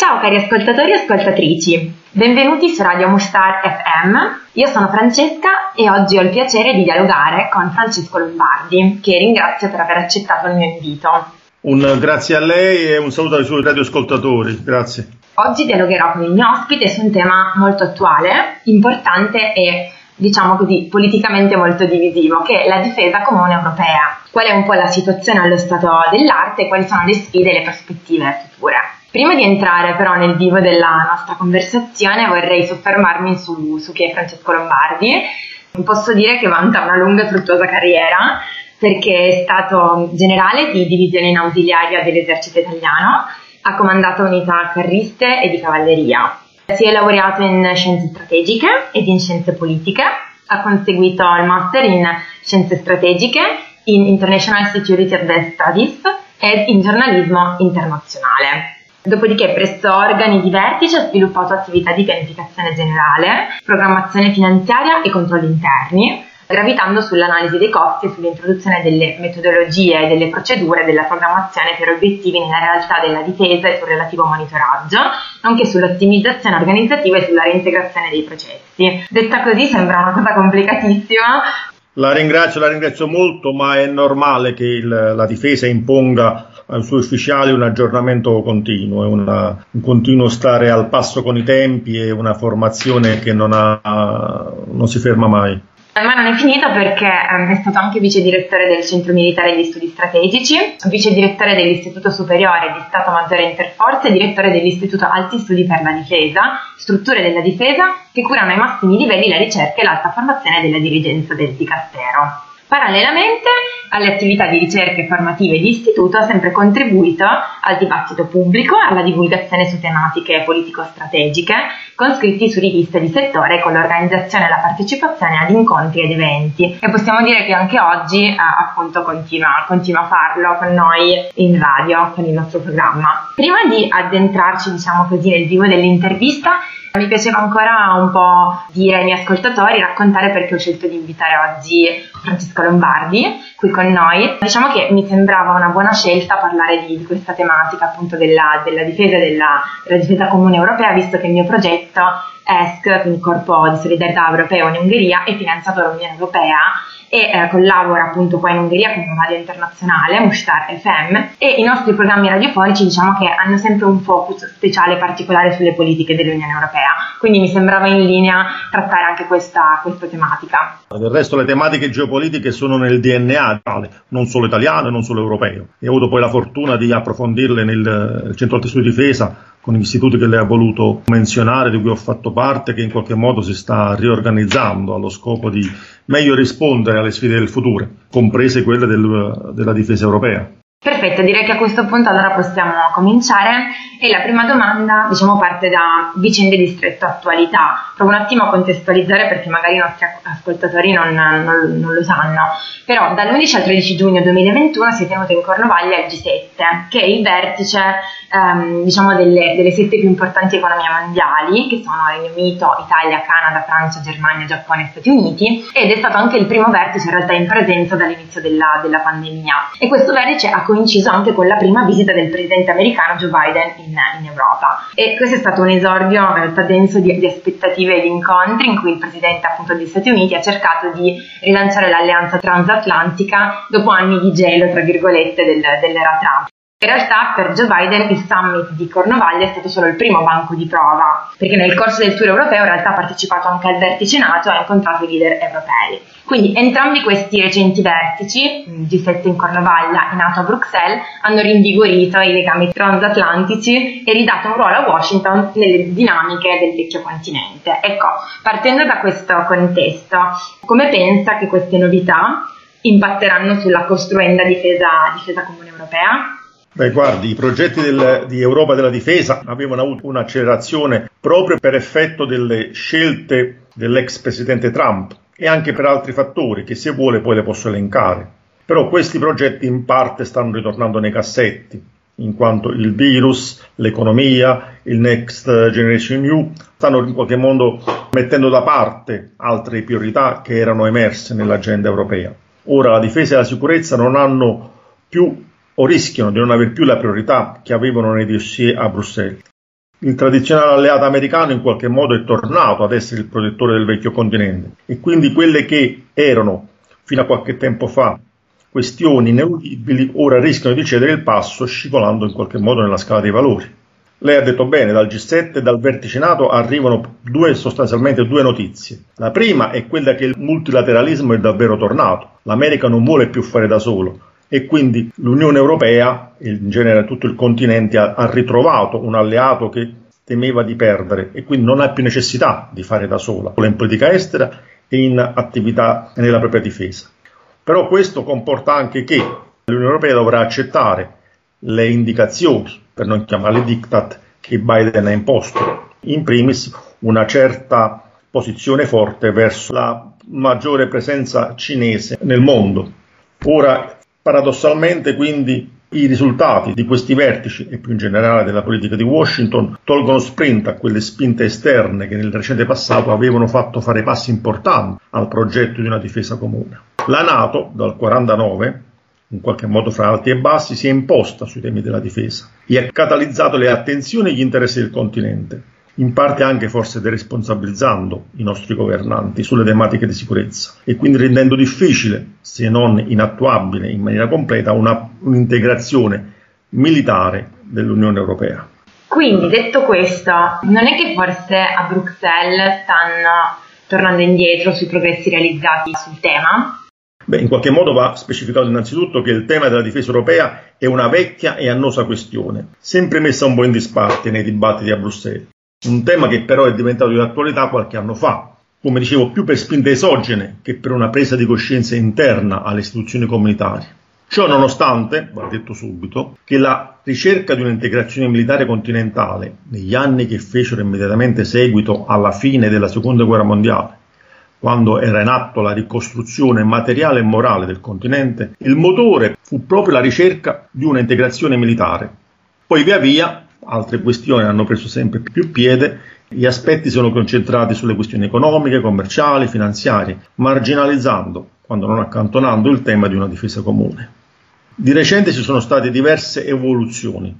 Ciao cari ascoltatori e ascoltatrici, benvenuti su Radio Mustar FM. Io sono Francesca e oggi ho il piacere di dialogare con Francesco Lombardi, che ringrazio per aver accettato il mio invito. Un grazie a lei e un saluto ai suoi radioascoltatori. Grazie. Oggi dialogherò con il mio ospite su un tema molto attuale, importante e diciamo così, politicamente molto divisivo, che è la difesa comune europea. Qual è un po' la situazione allo stato dell'arte e quali sono le sfide e le prospettive future. Prima di entrare però nel vivo della nostra conversazione vorrei soffermarmi su, su chi è Francesco Lombardi. Posso dire che vanta una lunga e fruttuosa carriera perché è stato generale di divisione in ausiliaria dell'esercito italiano, ha comandato unità carriste e di cavalleria. Si è laureato in scienze strategiche ed in scienze politiche, ha conseguito il master in scienze strategiche, in International Security Advanced Studies ed in giornalismo internazionale. Dopodiché presso organi di vertice ha sviluppato attività di pianificazione generale, programmazione finanziaria e controlli interni, gravitando sull'analisi dei costi e sull'introduzione delle metodologie e delle procedure della programmazione per obiettivi nella realtà della difesa e sul relativo monitoraggio, nonché sull'ottimizzazione organizzativa e sulla reintegrazione dei processi. Detta così sembra una cosa complicatissima, la ringrazio, la ringrazio molto, ma è normale che il, la difesa imponga ai suoi ufficiali un aggiornamento continuo, una, un continuo stare al passo con i tempi e una formazione che non, ha, non si ferma mai. Ma non è finita perché ehm, è stato anche vice direttore del Centro Militare di Studi Strategici, vice direttore dell'Istituto Superiore di Stato Maggiore Interforze direttore dell'Istituto Alti Studi per la Difesa, strutture della difesa che curano ai massimi livelli la ricerca e l'alta formazione della dirigenza del Dicastero. Parallelamente alle attività di ricerca e formative di istituto ha sempre contribuito al dibattito pubblico, alla divulgazione su tematiche politico-strategiche, con scritti su riviste di settore e con l'organizzazione e la partecipazione ad incontri ed eventi. E possiamo dire che anche oggi eh, appunto continua, continua a farlo con noi in radio, con il nostro programma. Prima di addentrarci, diciamo così, nel vivo dell'intervista, mi piaceva ancora un po' dire ai miei ascoltatori, raccontare perché ho scelto di invitare oggi Francesco Lombardi qui con noi. Diciamo che mi sembrava una buona scelta parlare di, di questa tematica appunto della, della difesa della, della difesa comune europea, visto che il mio progetto ESC, quindi Corpo di Solidarietà Europeo in Ungheria, è finanziato dall'Unione Europea e eh, collabora appunto qua in Ungheria con una radio internazionale, Mushtar FM, e i nostri programmi radiofonici diciamo che hanno sempre un focus speciale particolare sulle politiche dell'Unione Europea, quindi mi sembrava in linea trattare anche questa, questa tematica. Del resto le tematiche geopolitiche sono nel DNA, non solo italiano e non solo europeo. E ho avuto poi la fortuna di approfondirle nel Centro Alti Studi di Difesa con gli istituti che lei ha voluto menzionare, di cui ho fatto parte, che in qualche modo si sta riorganizzando allo scopo di meglio rispondere alle sfide del futuro, comprese quelle del, della difesa europea. Perfetto, direi che a questo punto allora possiamo cominciare e la prima domanda diciamo parte da vicende di stretta attualità. Provo un attimo a contestualizzare perché magari i nostri ascoltatori non, non, non lo sanno, però dall'11 al 13 giugno 2021 si è tenuto in Cornovaglia il G7 che è il vertice ehm, diciamo delle, delle, sette più importanti economie mondiali, che sono Regno Unito, Italia, Canada, Francia, Germania, Giappone e Stati Uniti, ed è stato anche il primo vertice in realtà in presenza dall'inizio della, della pandemia. E questo vertice ha coinciso anche con la prima visita del presidente americano Joe Biden in, in Europa. E questo è stato un esordio in realtà denso di, di aspettative e di incontri in cui il presidente appunto degli Stati Uniti ha cercato di rilanciare l'alleanza transatlantica dopo anni di gelo, tra virgolette, del, dell'era Trump. In realtà per Joe Biden il summit di Cornovaglia è stato solo il primo banco di prova, perché nel corso del tour europeo in realtà ha partecipato anche al vertice NATO e ha incontrato i leader europei. Quindi entrambi questi recenti vertici, G7 in Cornovaglia e NATO a Bruxelles, hanno rinvigorito i legami transatlantici e ridato un ruolo a Washington nelle dinamiche del vecchio continente. Ecco, partendo da questo contesto, come pensa che queste novità impatteranno sulla costruenda difesa, difesa comune europea? Beh, guardi, i progetti del, di Europa della difesa avevano avuto un'accelerazione proprio per effetto delle scelte dell'ex presidente Trump e anche per altri fattori che se vuole poi le posso elencare. Però questi progetti in parte stanno ritornando nei cassetti, in quanto il virus, l'economia, il Next Generation EU stanno in qualche modo mettendo da parte altre priorità che erano emerse nell'agenda europea. Ora la difesa e la sicurezza non hanno più o rischiano di non avere più la priorità che avevano nei dossier a Bruxelles. Il tradizionale alleato americano in qualche modo è tornato ad essere il protettore del vecchio continente e quindi quelle che erano fino a qualche tempo fa questioni ineludibili ora rischiano di cedere il passo scivolando in qualche modo nella scala dei valori. Lei ha detto bene, dal G7 e dal vertice NATO arrivano due, sostanzialmente due notizie. La prima è quella che il multilateralismo è davvero tornato. L'America non vuole più fare da solo e quindi l'Unione Europea e in genere tutto il continente ha, ha ritrovato un alleato che temeva di perdere e quindi non ha più necessità di fare da sola, in politica estera e in attività nella propria difesa. Però questo comporta anche che l'Unione Europea dovrà accettare le indicazioni per non chiamarle diktat, che Biden ha imposto. In primis una certa posizione forte verso la maggiore presenza cinese nel mondo. Ora, paradossalmente, quindi, i risultati di questi vertici e più in generale della politica di Washington tolgono sprint a quelle spinte esterne che nel recente passato avevano fatto fare passi importanti al progetto di una difesa comune. La Nato, dal 1949, in qualche modo fra alti e bassi, si è imposta sui temi della difesa e ha catalizzato le attenzioni e gli interessi del continente, in parte anche forse deresponsabilizzando i nostri governanti sulle tematiche di sicurezza e quindi rendendo difficile, se non inattuabile in maniera completa, una, un'integrazione militare dell'Unione Europea. Quindi, detto questo, non è che forse a Bruxelles stanno tornando indietro sui progressi realizzati sul tema? Beh, in qualche modo va specificato innanzitutto che il tema della difesa europea è una vecchia e annosa questione, sempre messa un po' in disparte nei dibattiti a Bruxelles. Un tema che però è diventato di attualità qualche anno fa, come dicevo, più per spinte esogene che per una presa di coscienza interna alle istituzioni comunitarie. Ciò nonostante, va detto subito, che la ricerca di un'integrazione militare continentale negli anni che fecero immediatamente seguito alla fine della seconda guerra mondiale quando era in atto la ricostruzione materiale e morale del continente, il motore fu proprio la ricerca di una integrazione militare. Poi via via altre questioni hanno preso sempre più piede, gli aspetti sono concentrati sulle questioni economiche, commerciali, finanziarie, marginalizzando, quando non accantonando, il tema di una difesa comune. Di recente ci sono state diverse evoluzioni,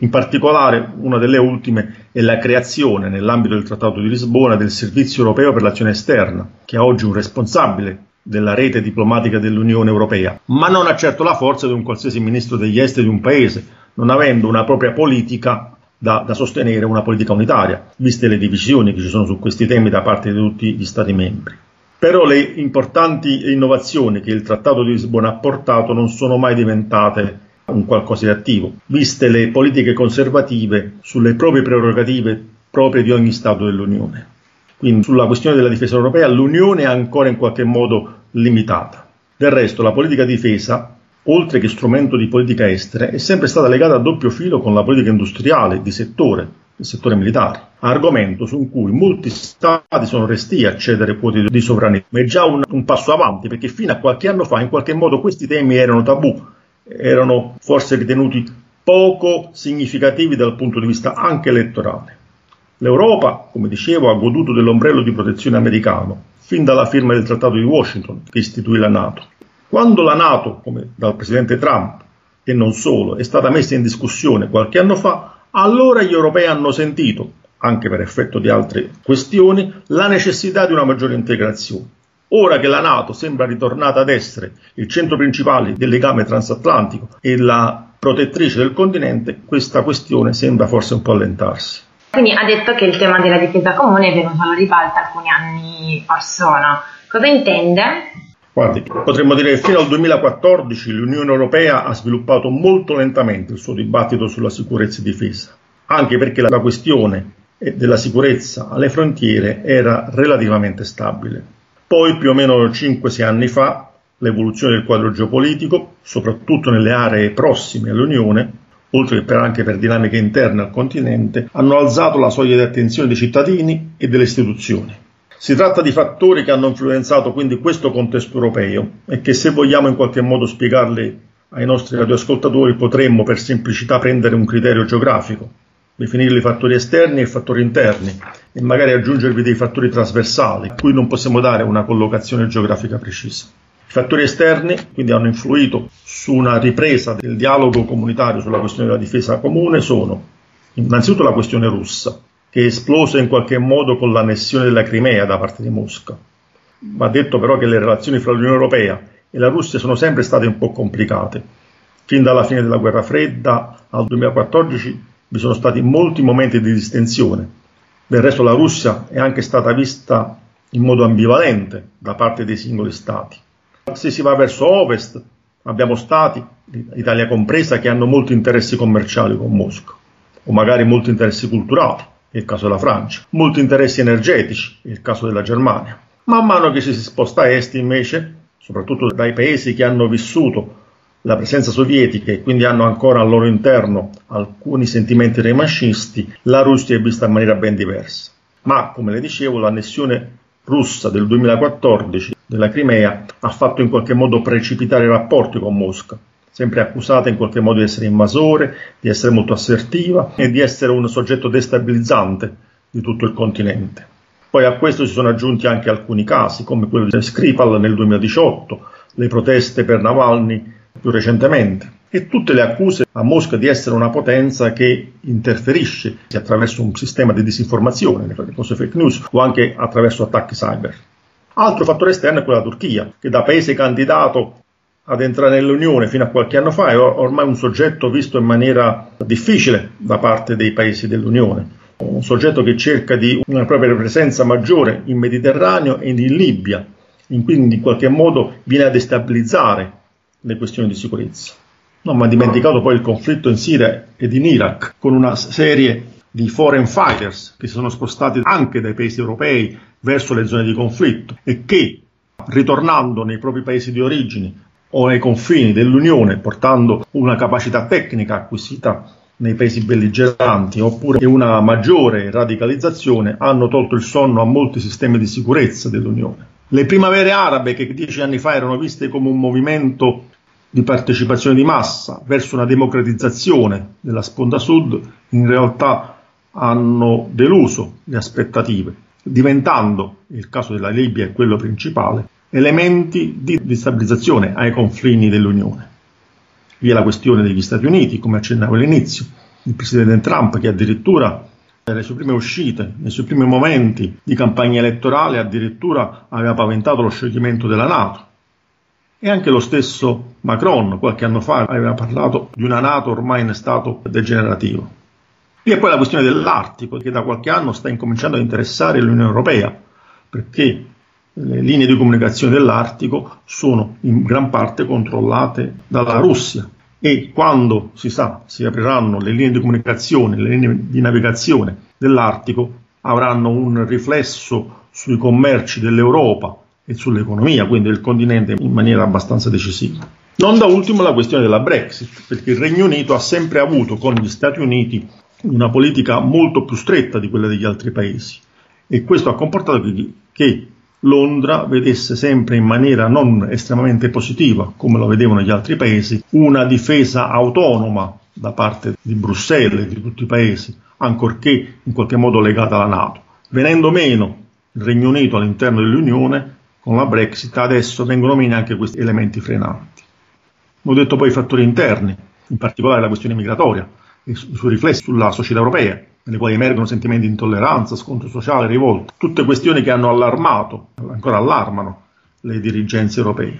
in particolare, una delle ultime è la creazione, nell'ambito del Trattato di Lisbona, del Servizio europeo per l'azione esterna, che ha oggi un responsabile della rete diplomatica dell'Unione Europea, ma non ha certo la forza di un qualsiasi ministro degli esteri di un paese, non avendo una propria politica da, da, sostenere, una politica unitaria, viste le divisioni che ci sono su questi temi da parte di tutti gli Stati membri. Però le importanti innovazioni che il Trattato di Lisbona ha portato non sono mai diventate un qualcosa di attivo, viste le politiche conservative sulle proprie prerogative proprie di ogni Stato dell'Unione. Quindi sulla questione della difesa europea l'Unione è ancora in qualche modo limitata. Del resto la politica difesa, oltre che strumento di politica estera, è sempre stata legata a doppio filo con la politica industriale di settore, il settore militare, argomento su cui molti stati sono resti a cedere quote di sovranità. Ma è già un, un passo avanti perché fino a qualche anno fa in qualche modo questi temi erano tabù erano forse ritenuti poco significativi dal punto di vista anche elettorale. L'Europa, come dicevo, ha goduto dell'ombrello di protezione americano fin dalla firma del Trattato di Washington che istituì la Nato. Quando la Nato, come dal presidente Trump e non solo, è stata messa in discussione qualche anno fa, allora gli europei hanno sentito, anche per effetto di altre questioni, la necessità di una maggiore integrazione. Ora che la Nato sembra ritornata ad essere il centro principale del legame transatlantico e la protettrice del continente, questa questione sembra forse un po' allentarsi. Quindi ha detto che il tema della difesa comune è venuto alla ribalta alcuni anni or sono. Cosa intende? Guardi, potremmo dire che fino al 2014 l'Unione Europea ha sviluppato molto lentamente il suo dibattito sulla sicurezza e difesa, anche perché la questione della sicurezza alle frontiere era relativamente stabile. Poi, più o meno 5-6 anni fa, l'evoluzione del quadro geopolitico, soprattutto nelle aree prossime all'Unione, oltre che anche per dinamiche interne al continente, hanno alzato la soglia di attenzione dei cittadini e delle istituzioni. Si tratta di fattori che hanno influenzato quindi questo contesto europeo e che se vogliamo in qualche modo spiegarli ai nostri radioascoltatori potremmo per semplicità prendere un criterio geografico, definirli fattori esterni e fattori interni e magari aggiungervi dei fattori trasversali a cui non possiamo dare una collocazione geografica precisa. I fattori esterni quindi hanno influito su una ripresa del dialogo comunitario sulla questione della difesa comune sono Innanzitutto la questione russa, che è esplosa in qualche modo con l'annessione della Crimea da parte di Mosca. Va detto però che le relazioni fra l'Unione Europea e la Russia sono sempre state un po' complicate. Fin dalla fine della guerra fredda al 2014 vi sono stati molti momenti di distensione. Del resto la Russia è anche stata vista in modo ambivalente da parte dei singoli stati. Se si va verso ovest abbiamo stati, Italia compresa, che hanno molti interessi commerciali con Mosca, o magari molti interessi culturali, il caso della Francia, molti interessi energetici, il caso della Germania. Man mano che ci si sposta a est invece, soprattutto dai paesi che hanno vissuto la presenza sovietica e quindi hanno ancora al loro interno alcuni sentimenti remascisti, la Russia è vista in maniera ben diversa. Ma, come le dicevo, l'annessione russa del 2014 della Crimea ha fatto in qualche modo precipitare i rapporti con Mosca, sempre accusata in qualche modo di essere invasore, di essere molto assertiva e di essere un soggetto destabilizzante di tutto il continente. Poi a questo si sono aggiunti anche alcuni casi, come quello di Skripal nel 2018, le proteste per Navalny più recentemente, e tutte le accuse a Mosca di essere una potenza che interferisce attraverso un sistema di disinformazione, le cose fake news, o anche attraverso attacchi cyber. Altro fattore esterno è quello della Turchia, che da paese candidato ad entrare nell'Unione fino a qualche anno fa è ormai un soggetto visto in maniera difficile da parte dei paesi dell'Unione. Un soggetto che cerca di una propria presenza maggiore in Mediterraneo e in Libia, in quindi in qualche modo viene a destabilizzare le questioni di sicurezza. Non va dimenticato poi il conflitto in Siria ed in Iraq, con una serie di foreign fighters che si sono spostati anche dai paesi europei verso le zone di conflitto e che, ritornando nei propri paesi di origine o ai confini dell'Unione, portando una capacità tecnica acquisita nei paesi belligeranti oppure una maggiore radicalizzazione, hanno tolto il sonno a molti sistemi di sicurezza dell'Unione. Le primavere arabe, che dieci anni fa erano viste come un movimento di partecipazione di massa verso una democratizzazione della sponda sud in realtà hanno deluso le aspettative, diventando, il caso della Libia è quello principale, elementi di destabilizzazione ai confini dell'Unione. Vi è la questione degli Stati Uniti, come accennavo all'inizio, il presidente Trump che addirittura nelle sue prime uscite, nei suoi primi momenti di campagna elettorale addirittura aveva paventato lo scioglimento della Nato e anche lo stesso Macron qualche anno fa aveva parlato di una Nato ormai in stato degenerativo. Vi è poi la questione dell'Artico che da qualche anno sta incominciando a interessare l'Unione Europea, perché le linee di comunicazione dell'Artico sono in gran parte controllate dalla Russia e quando si sa si apriranno le linee di comunicazione, le linee di navigazione dell'Artico avranno un riflesso sui commerci dell'Europa e sull'economia, quindi del continente, in maniera abbastanza decisiva. Non da ultimo la questione della Brexit, perché il Regno Unito ha sempre avuto con gli Stati Uniti una politica molto più stretta di quella degli altri paesi e questo ha comportato che Londra vedesse sempre in maniera non estremamente positiva, come lo vedevano gli altri paesi, una difesa autonoma da parte di Bruxelles e di tutti i paesi, ancorché in qualche modo legata alla Nato. Venendo meno il Regno Unito all'interno dell'Unione, con la Brexit adesso vengono meno anche questi elementi frenanti. Ho detto poi i fattori interni, in particolare la questione migratoria e i suoi riflessi sulla società europea, nelle quali emergono sentimenti di intolleranza, scontro sociale, rivolta, tutte questioni che hanno allarmato, ancora allarmano, le dirigenze europee.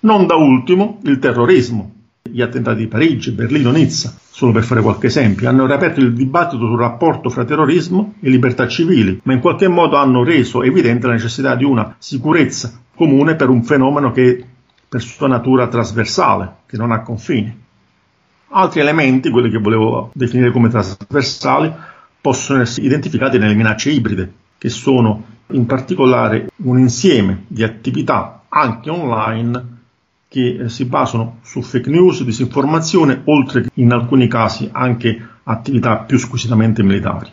Non da ultimo il terrorismo, gli attentati di Parigi, Berlino, Nizza, solo per fare qualche esempio, hanno riaperto il dibattito sul rapporto fra terrorismo e libertà civili, ma in qualche modo hanno reso evidente la necessità di una sicurezza comune per un fenomeno che è per sua natura trasversale, che non ha confini. Altri elementi, quelli che volevo definire come trasversali, possono essere identificati nelle minacce ibride, che sono in particolare un insieme di attività anche online che eh, si basano su fake news, disinformazione, oltre che in alcuni casi anche attività più squisitamente militari.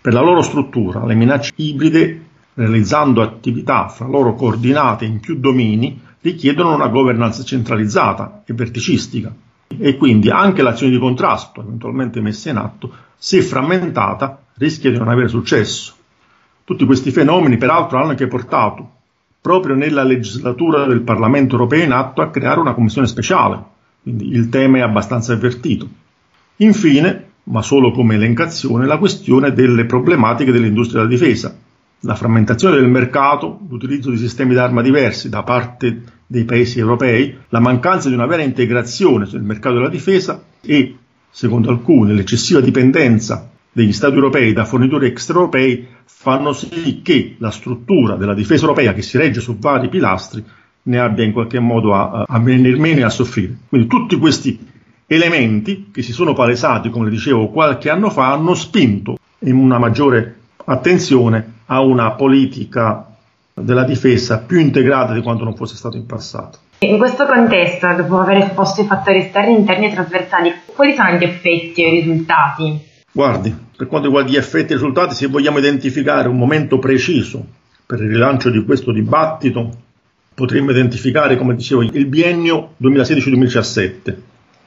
Per la loro struttura, le minacce ibride, realizzando attività fra loro coordinate in più domini, richiedono una governance centralizzata e verticistica e quindi anche l'azione di contrasto eventualmente messa in atto, se frammentata, rischia di non avere successo. Tutti questi fenomeni peraltro hanno anche portato proprio nella legislatura del Parlamento europeo in atto a creare una commissione speciale, quindi il tema è abbastanza avvertito. Infine, ma solo come elencazione, la questione delle problematiche dell'industria della difesa, la frammentazione del mercato, l'utilizzo di sistemi d'arma diversi da parte dei paesi europei, la mancanza di una vera integrazione sul mercato della difesa e, secondo alcuni, l'eccessiva dipendenza degli Stati europei da fornitori extraeuropei fanno sì che la struttura della difesa europea, che si regge su vari pilastri, ne abbia in qualche modo a, a venire meno e a soffrire. Quindi tutti questi elementi che si sono palesati, come dicevo, qualche anno fa, hanno spinto in una maggiore attenzione a una politica della difesa più integrata di quanto non fosse stato in passato. In questo contesto, dopo aver esposto i fattori esterni, interni e trasversali, quali sono gli effetti e i risultati? Guardi, per quanto riguarda gli effetti e i risultati, se vogliamo identificare un momento preciso per il rilancio di questo dibattito, potremmo identificare, come dicevo, il biennio 2016-2017.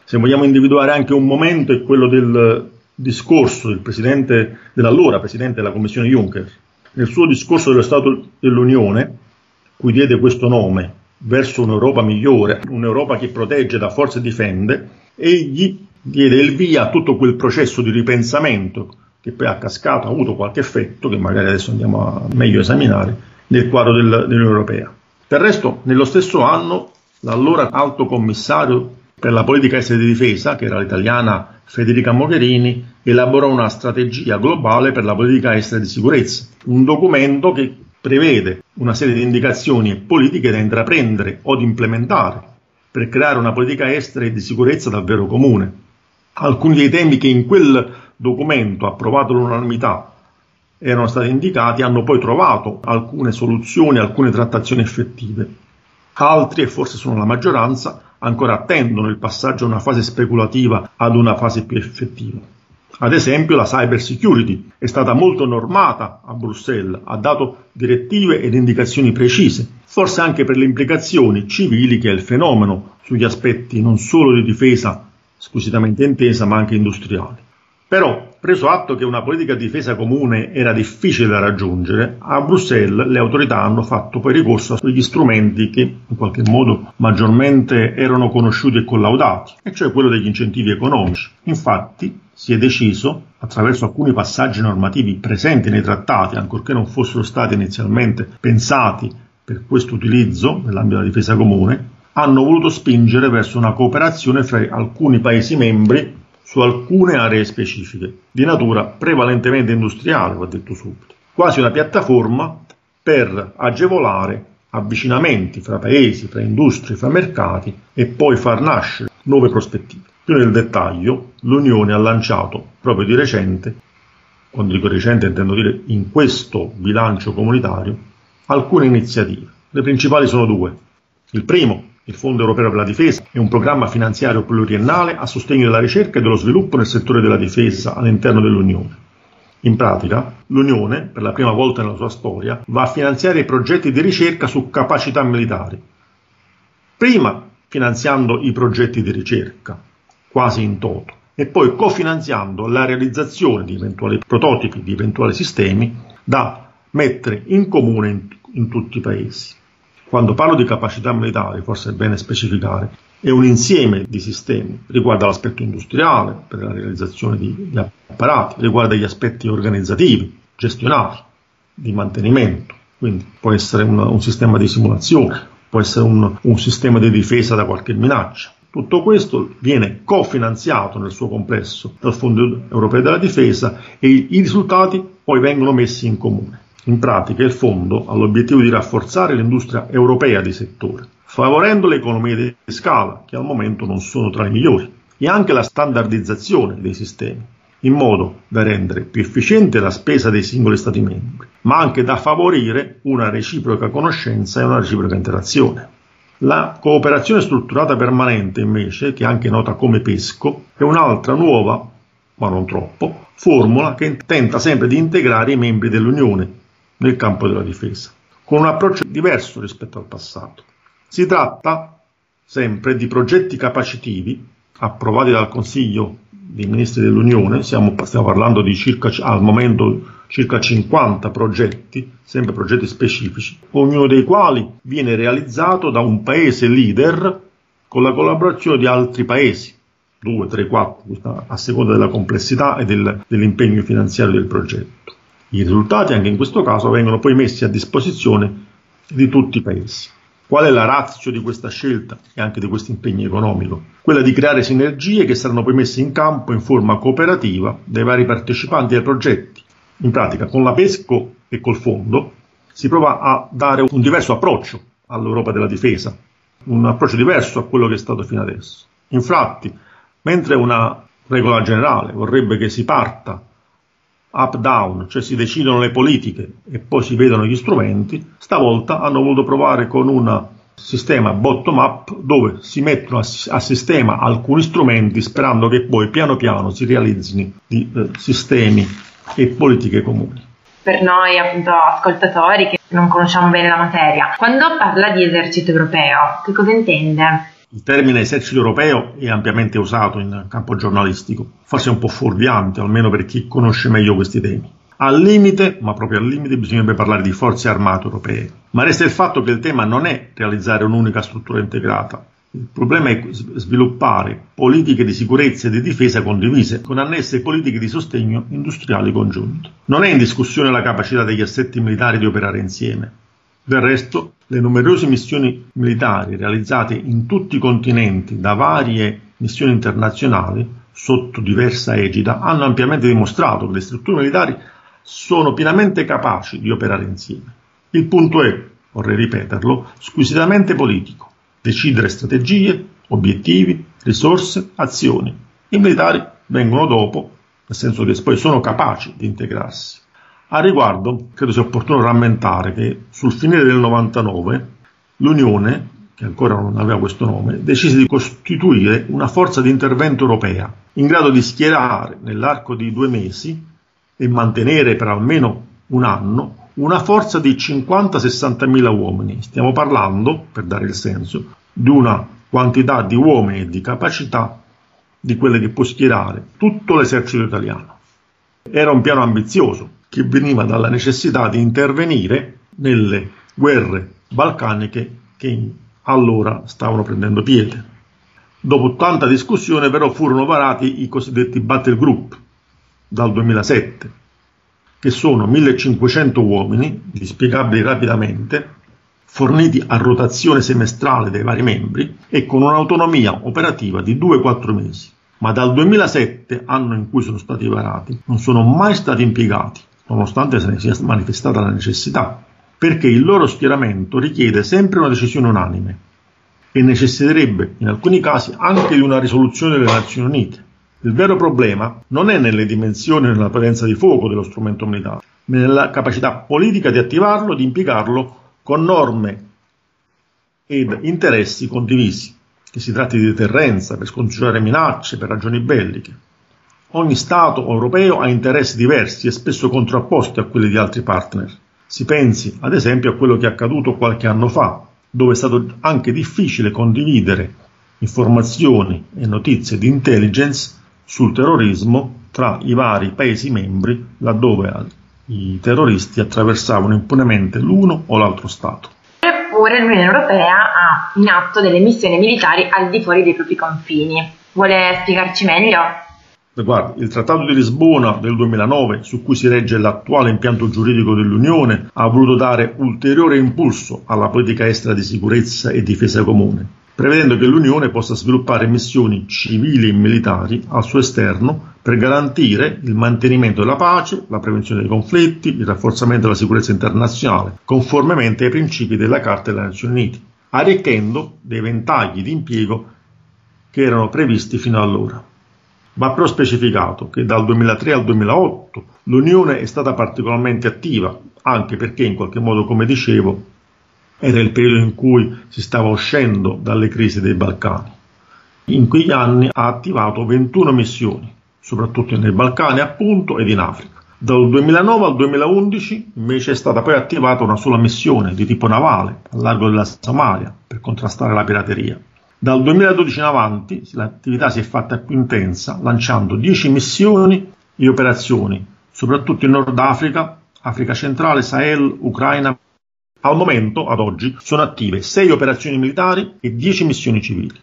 Se vogliamo individuare anche un momento è quello del discorso del presidente, dell'allora Presidente della Commissione Juncker. Nel suo discorso dello Stato dell'Unione, cui diede questo nome, verso un'Europa migliore, un'Europa che protegge, da forza e difende, egli diede il via a tutto quel processo di ripensamento che poi a cascata ha avuto qualche effetto, che magari adesso andiamo a meglio esaminare, nel quadro del, dell'Unione Europea. Del resto, nello stesso anno, l'allora alto commissario per la politica estera di difesa, che era l'italiana Federica Mogherini, elaborò una strategia globale per la politica estera di sicurezza, un documento che prevede una serie di indicazioni e politiche da intraprendere o di implementare per creare una politica estera e di sicurezza davvero comune. Alcuni dei temi che in quel documento approvato all'unanimità erano stati indicati hanno poi trovato alcune soluzioni, alcune trattazioni effettive. Altri, e forse sono la maggioranza, ancora attendono il passaggio da una fase speculativa ad una fase più effettiva. Ad esempio la cyber security è stata molto normata a Bruxelles, ha dato direttive ed indicazioni precise, forse anche per le implicazioni civili che ha il fenomeno sugli aspetti non solo di difesa squisitamente intesa ma anche industriali. Però, preso atto che una politica di difesa comune era difficile da raggiungere, a Bruxelles le autorità hanno fatto poi ricorso agli strumenti che in qualche modo maggiormente erano conosciuti e collaudati, e cioè quello degli incentivi economici. Infatti, si è deciso, attraverso alcuni passaggi normativi presenti nei trattati, ancorché non fossero stati inizialmente pensati per questo utilizzo nell'ambito della difesa comune, hanno voluto spingere verso una cooperazione fra alcuni Paesi membri su alcune aree specifiche, di natura prevalentemente industriale, va detto subito, quasi una piattaforma per agevolare avvicinamenti fra paesi, fra industrie, fra mercati e poi far nascere nuove prospettive. Più nel dettaglio, l'Unione ha lanciato proprio di recente, quando dico recente intendo dire in questo bilancio comunitario, alcune iniziative. Le principali sono due. Il primo, il Fondo europeo per la difesa è un programma finanziario pluriennale a sostegno della ricerca e dello sviluppo nel settore della difesa all'interno dell'Unione. In pratica, l'Unione, per la prima volta nella sua storia, va a finanziare i progetti di ricerca su capacità militari. Prima finanziando i progetti di ricerca, quasi in toto, e poi cofinanziando la realizzazione di eventuali prototipi, di eventuali sistemi da mettere in comune in, in tutti i paesi. Quando parlo di capacità militari, forse è bene specificare, è un insieme di sistemi, riguarda l'aspetto industriale per la realizzazione di, di apparati, riguarda gli aspetti organizzativi, gestionali, di mantenimento, quindi può essere un, un sistema di simulazione, può essere un, un sistema di difesa da qualche minaccia. Tutto questo viene cofinanziato nel suo complesso dal Fondo europeo della difesa e i, risultati poi vengono messi in comune. In pratica il fondo ha l'obiettivo di rafforzare l'industria europea di settore, favorendo le economie di scala, che al momento non sono tra le migliori, e anche la standardizzazione dei sistemi, in modo da rendere più efficiente la spesa dei singoli Stati membri, ma anche da favorire una reciproca conoscenza e una reciproca interazione. La cooperazione strutturata permanente, invece, che è anche nota come PESCO, è un'altra nuova, ma non troppo, formula che tenta sempre di integrare i membri dell'Unione nel campo della difesa, con un approccio diverso rispetto al passato. Si tratta sempre di progetti capacitivi approvati dal Consiglio dei Ministri dell'Unione, stiamo, stiamo parlando di circa, al momento circa 50 progetti, sempre progetti specifici, ognuno dei quali viene realizzato da un paese leader con la collaborazione di altri paesi 2, 3, 4, a seconda della complessità e del, dell'impegno finanziario del progetto. I risultati anche in questo caso vengono poi messi a disposizione di tutti i paesi. Qual è la razza di questa scelta e anche di questo impegno economico? Quella di creare sinergie che saranno poi messe in campo in forma cooperativa dai vari partecipanti ai progetti. In pratica, con la PESCO e col fondo si prova a dare un diverso approccio all'Europa della difesa, un approccio diverso a quello che è stato fino adesso. Infatti, mentre una regola generale vorrebbe che si parta up-down, cioè si decidono le politiche e poi si vedono gli strumenti, stavolta hanno voluto provare con un sistema bottom-up dove si mettono a, sistema alcuni strumenti sperando che poi piano piano si realizzino di eh, sistemi e politiche comuni. Per noi appunto ascoltatori che non conosciamo bene la materia, quando parla di esercito europeo, che cosa intende? Il termine esercito europeo è ampiamente usato in campo giornalistico, forse un po' fuorviante, almeno per chi conosce meglio questi temi. Al limite, ma proprio al limite, bisognerebbe parlare di forze armate europee. Ma resta il fatto che il tema non è realizzare un'unica struttura integrata. Il problema è sviluppare politiche di sicurezza e di difesa condivise, con annesse politiche di sostegno industriali congiunte. Non è in discussione la capacità degli assetti militari di operare insieme. Del resto, le numerose missioni militari realizzate in tutti i continenti da varie missioni internazionali sotto diversa egida hanno ampiamente dimostrato che le strutture militari sono pienamente capaci di operare insieme. Il punto è, vorrei ripeterlo, squisitamente politico. Decidere strategie, obiettivi, risorse, azioni. I militari vengono dopo, nel senso che poi sono capaci di integrarsi. A riguardo, credo sia opportuno rammentare che sul finire del 99 l'Unione, che ancora non aveva questo nome, decise di costituire una forza di intervento europea in grado di schierare nell'arco di due mesi e mantenere per almeno un anno una forza di 50-60 mila uomini. Stiamo parlando, per dare il senso, di una quantità di uomini e di capacità di quelle che può schierare tutto l'esercito italiano. Era un piano ambizioso, che veniva dalla necessità di intervenire nelle guerre balcaniche che allora stavano prendendo piede. Dopo tanta discussione però furono varati i cosiddetti battle group dal 2007, che sono 1500 uomini, dispiegabili rapidamente, forniti a rotazione semestrale dai vari membri e con un'autonomia operativa di 2-4 mesi. Ma dal 2007, anno in cui sono stati varati, non sono mai stati impiegati nonostante se ne sia manifestata la necessità, perché il loro schieramento richiede sempre una decisione unanime e necessiterebbe in alcuni casi anche di una risoluzione delle Nazioni Unite. Il vero problema non è nelle dimensioni e nella potenza di fuoco dello strumento militare, ma nella capacità politica di attivarlo e di impiegarlo con norme ed interessi condivisi, che si tratti di deterrenza, per scongiurare minacce, per ragioni belliche. Ogni Stato europeo ha interessi diversi e spesso contrapposti a quelli di altri partner. Si pensi, ad esempio, a quello che è accaduto qualche anno fa, dove è stato anche difficile condividere informazioni e notizie di intelligence sul terrorismo tra i vari Paesi membri, laddove i terroristi attraversavano impunemente l'uno o l'altro Stato. Eppure l'Unione Europea ha in atto delle missioni militari al di fuori dei propri confini. Vuole spiegarci meglio? Guarda, il Trattato di Lisbona del 2009, su cui si regge l'attuale impianto giuridico dell'Unione, ha voluto dare ulteriore impulso alla politica estera di sicurezza e difesa comune, prevedendo che l'Unione possa sviluppare missioni civili e militari al suo esterno per garantire il mantenimento della pace, la prevenzione dei conflitti, il rafforzamento della sicurezza internazionale, conformemente ai principi della Carta delle Nazioni Unite, arricchendo dei ventagli di impiego che erano previsti fino allora. Va però specificato che dal 2003 al 2008 l'Unione è stata particolarmente attiva, anche perché in qualche modo, come dicevo, era il periodo in cui si stava uscendo dalle crisi dei Balcani. In quegli anni ha attivato 21 missioni, soprattutto nei Balcani appunto ed in Africa. Dal 2009 al 2011 invece è stata poi attivata una sola missione di tipo navale al largo della Somalia per contrastare la pirateria. Dal 2012 in avanti l'attività si è fatta più intensa, lanciando 10 missioni e operazioni, soprattutto in Nord Africa, Africa centrale, Sahel, Ucraina. Al momento, ad oggi, sono attive 6 operazioni militari e 10 missioni civili.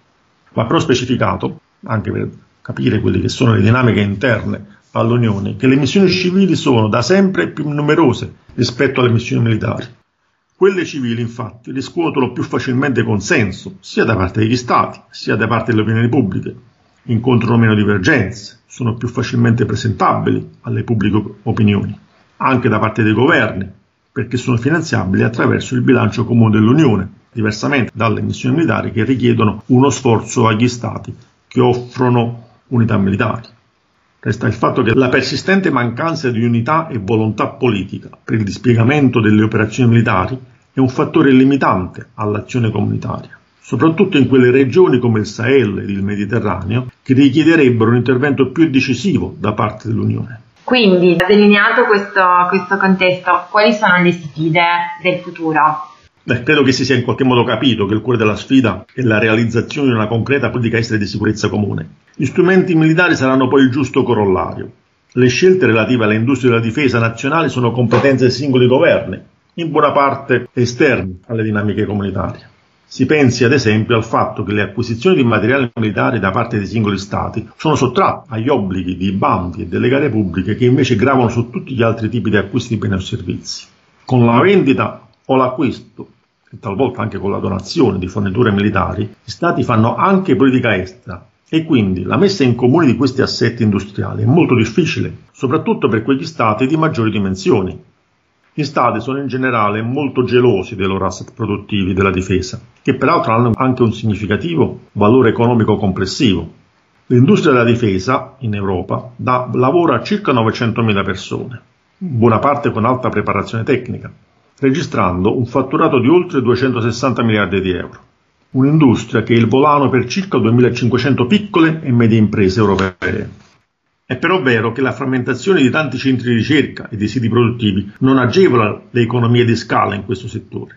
Va però specificato, anche per capire quelle che sono le dinamiche interne all'Unione, che le missioni civili sono da sempre più numerose rispetto alle missioni militari. Quelle civili, infatti, riscuotono più facilmente consenso sia da parte degli Stati sia da parte delle opinioni pubbliche, incontrano meno divergenze, sono più facilmente presentabili alle pubbliche opinioni, anche da parte dei governi, perché sono finanziabili attraverso il bilancio comune dell'Unione, diversamente dalle missioni militari che richiedono uno sforzo agli Stati che offrono unità militari. Resta il fatto che la persistente mancanza di unità e volontà politica per il dispiegamento delle operazioni militari è un fattore limitante all'azione comunitaria, soprattutto in quelle regioni come il Sahel ed il Mediterraneo che richiederebbero un intervento più decisivo da parte dell'Unione. Quindi, delineato questo, questo contesto, quali sono le sfide del futuro? Beh, credo che si sia in qualche modo capito che il cuore della sfida è la realizzazione di una concreta politica estera di sicurezza comune. Gli strumenti militari saranno poi il giusto corollario. Le scelte relative alle industrie della difesa nazionale sono competenze dei singoli governi, in buona parte esterne alle dinamiche comunitarie. Si pensi ad esempio al fatto che le acquisizioni di materiali militari da parte dei singoli Stati sono sottratte agli obblighi di bandi e delle gare pubbliche che invece gravano su tutti gli altri tipi di acquisti di beni o servizi. Con la vendita o l'acquisto, e talvolta anche con la donazione di forniture militari, gli Stati fanno anche politica estera e quindi la messa in comune di questi assetti industriali è molto difficile, soprattutto per quegli Stati di maggiori dimensioni. Gli Stati sono in generale molto gelosi dei loro asset produttivi della difesa, che peraltro hanno anche un significativo valore economico complessivo. L'industria della difesa in Europa dà lavoro a circa 900.000 persone, buona parte con alta preparazione tecnica, registrando un fatturato di oltre 260 miliardi di euro. Un'industria che è il volano per circa 2500 piccole e medie imprese europee. È però vero che la frammentazione di tanti centri di ricerca e di siti produttivi non agevola le economie di scala in questo settore.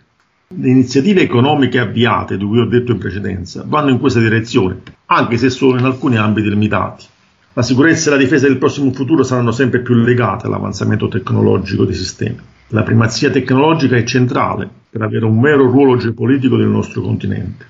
Le iniziative economiche avviate, di cui ho detto in precedenza, vanno in questa direzione, anche se solo in alcuni ambiti limitati. La sicurezza e la difesa del prossimo futuro saranno sempre più legate all'avanzamento tecnologico dei sistemi. La primazia tecnologica è centrale per avere un vero ruolo geopolitico del nostro continente.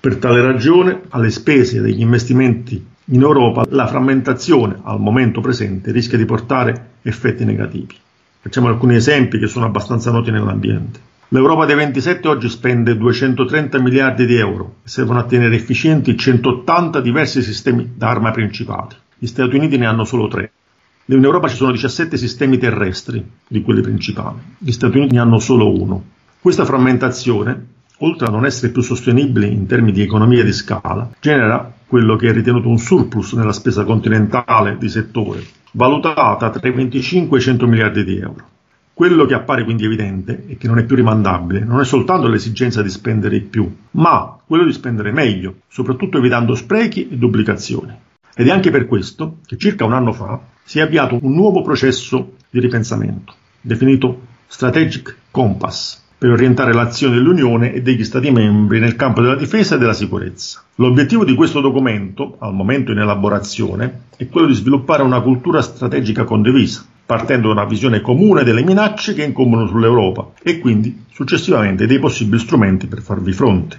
Per tale ragione, alle spese degli investimenti in Europa, la frammentazione al momento presente rischia di portare effetti negativi. Facciamo alcuni esempi che sono abbastanza noti nell'ambiente. L'Europa dei 27 oggi spende 230 miliardi di euro e servono a tenere efficienti 180 diversi sistemi d'arma principali. Gli Stati Uniti ne hanno solo tre. In Europa ci sono 17 sistemi terrestri di quelli principali, gli Stati Uniti ne hanno solo uno. Questa frammentazione, oltre a non essere più sostenibile in termini di economia di scala, genera quello che è ritenuto un surplus nella spesa continentale di settore, valutata tra i 25 e i 100 miliardi di euro. Quello che appare quindi evidente e che non è più rimandabile non è soltanto l'esigenza di spendere più, ma quello di spendere meglio, soprattutto evitando sprechi e duplicazioni. Ed è anche per questo che circa un anno fa si è avviato un nuovo processo di ripensamento, definito Strategic Compass, per orientare l'azione dell'Unione e degli Stati membri nel campo della difesa e della sicurezza. L'obiettivo di questo documento, al momento in elaborazione, è quello di sviluppare una cultura strategica condivisa, partendo da una visione comune delle minacce che incombono sull'Europa e quindi successivamente dei possibili strumenti per farvi fronte.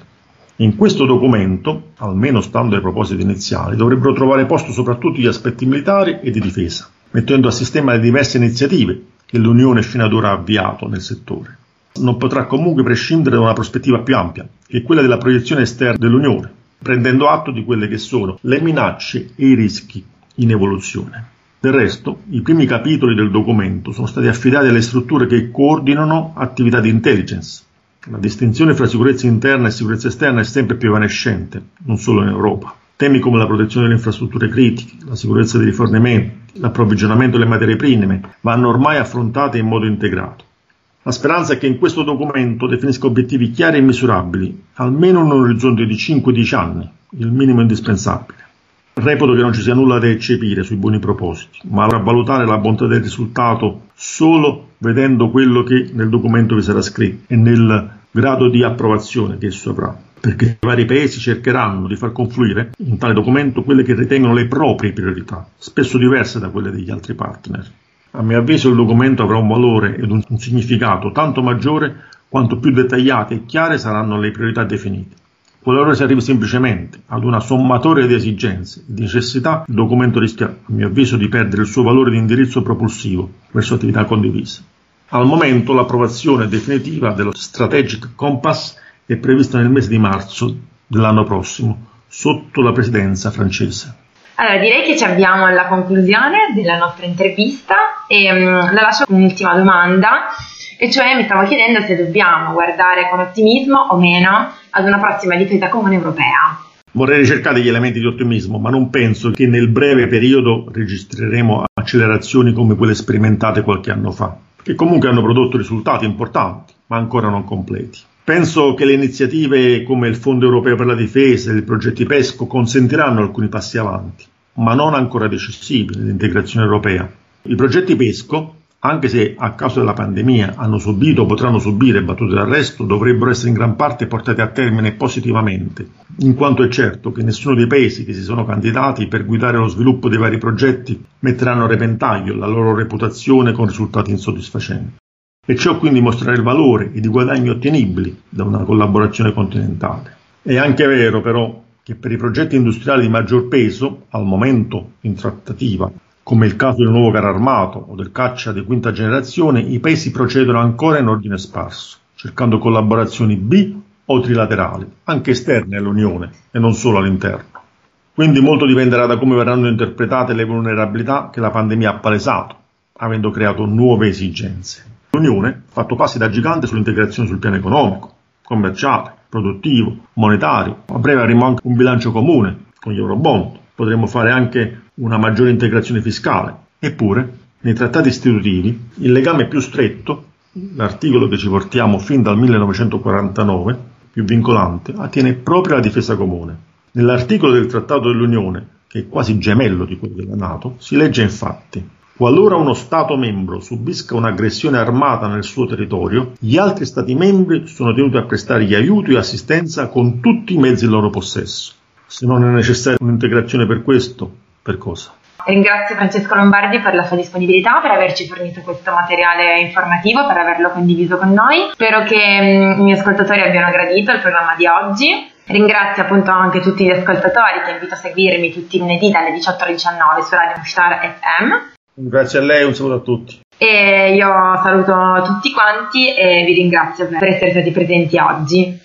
In questo documento, almeno stando ai propositi iniziali, dovrebbero trovare posto soprattutto gli aspetti militari e di difesa, mettendo a sistema le diverse iniziative che l'Unione fino ad ora ha avviato nel settore. Non potrà comunque prescindere da una prospettiva più ampia, che è quella della proiezione esterna dell'Unione, prendendo atto di quelle che sono le minacce e i rischi in evoluzione. Del resto, i primi capitoli del documento sono stati affidati alle strutture che coordinano attività di intelligence, la distinzione fra sicurezza interna e sicurezza esterna è sempre più evanescente, non solo in Europa. Temi come la protezione delle infrastrutture critiche, la sicurezza dei rifornimenti, l'approvvigionamento delle materie prime vanno ormai affrontati in modo integrato. La speranza è che in questo documento definisca obiettivi chiari e misurabili, almeno in un orizzonte di 5-10 anni, il minimo indispensabile. Reputo che non ci sia nulla da eccepire sui buoni propositi, ma a valutare la bontà del risultato solo vedendo quello che nel documento vi sarà scritto e nel grado di approvazione che esso avrà, perché i vari paesi cercheranno di far confluire in tale documento quelle che ritengono le proprie priorità, spesso diverse da quelle degli altri partner. A mio avviso il documento avrà un valore ed un, significato tanto maggiore quanto più dettagliate e chiare saranno le priorità definite. Qualora si arrivi semplicemente ad una sommatoria di esigenze e di necessità, il documento rischia, a mio avviso, di perdere il suo valore di indirizzo propulsivo verso attività condivise. Al momento l'approvazione definitiva dello Strategic Compass è prevista nel mese di marzo dell'anno prossimo, sotto la presidenza francese. Allora, direi che ci avviamo alla conclusione della nostra intervista e um, la lascio un'ultima domanda e cioè mi stavo chiedendo se dobbiamo guardare con ottimismo o meno ad una prossima difesa comune europea. Vorrei ricercare degli elementi di ottimismo, ma non penso che nel breve periodo registreremo accelerazioni come quelle sperimentate qualche anno fa, che comunque hanno prodotto risultati importanti, ma ancora non completi. Penso che le iniziative come il Fondo europeo per la difesa e i progetti PESCO consentiranno alcuni passi avanti, ma non ancora decisivi nell'integrazione europea. I progetti PESCO anche se a causa della pandemia hanno subito o potranno subire battute d'arresto, dovrebbero essere in gran parte portate a termine positivamente, in quanto è certo che nessuno dei paesi che si sono candidati per guidare lo sviluppo dei vari progetti metteranno a repentaglio la loro reputazione con risultati insoddisfacenti. E ciò quindi mostrerà il valore ed i guadagni ottenibili da una collaborazione continentale. È anche vero però che per i progetti industriali di maggior peso, al momento in trattativa, come il caso del nuovo carro armato o del caccia di quinta generazione, i paesi procedono ancora in ordine sparso, cercando collaborazioni bi o trilaterali, anche esterne all'Unione e non solo all'interno. Quindi molto dipenderà da come verranno interpretate le vulnerabilità che la pandemia ha palesato, avendo creato nuove esigenze. L'Unione ha fatto passi da gigante sull'integrazione sul piano economico, commerciale, produttivo, monetario. A breve avremo anche un bilancio comune con gli Eurobond. Potremmo fare anche una maggiore integrazione fiscale. Eppure, nei trattati istitutivi, il legame più stretto, l'articolo che ci portiamo fin dal 1949, più vincolante, attiene proprio alla difesa comune. Nell'articolo del Trattato dell'Unione, che è quasi gemello di quello della Nato, si legge infatti Qualora uno Stato membro subisca un'aggressione armata nel suo territorio, gli altri Stati membri sono tenuti a prestargli aiuto e assistenza con tutti i mezzi in loro possesso. Se non è necessaria un'integrazione per questo, per cosa? Ringrazio Francesco Lombardi per la sua disponibilità, per averci fornito questo materiale informativo, per averlo condiviso con noi. Spero che mm, i miei ascoltatori abbiano gradito il programma di oggi. Ringrazio appunto anche tutti gli ascoltatori che invito a seguirmi tutti i lunedì dalle 18 alle 19 su Radio Star FM. Grazie a lei, un saluto a tutti. E io saluto tutti quanti e vi ringrazio per essere stati presenti oggi.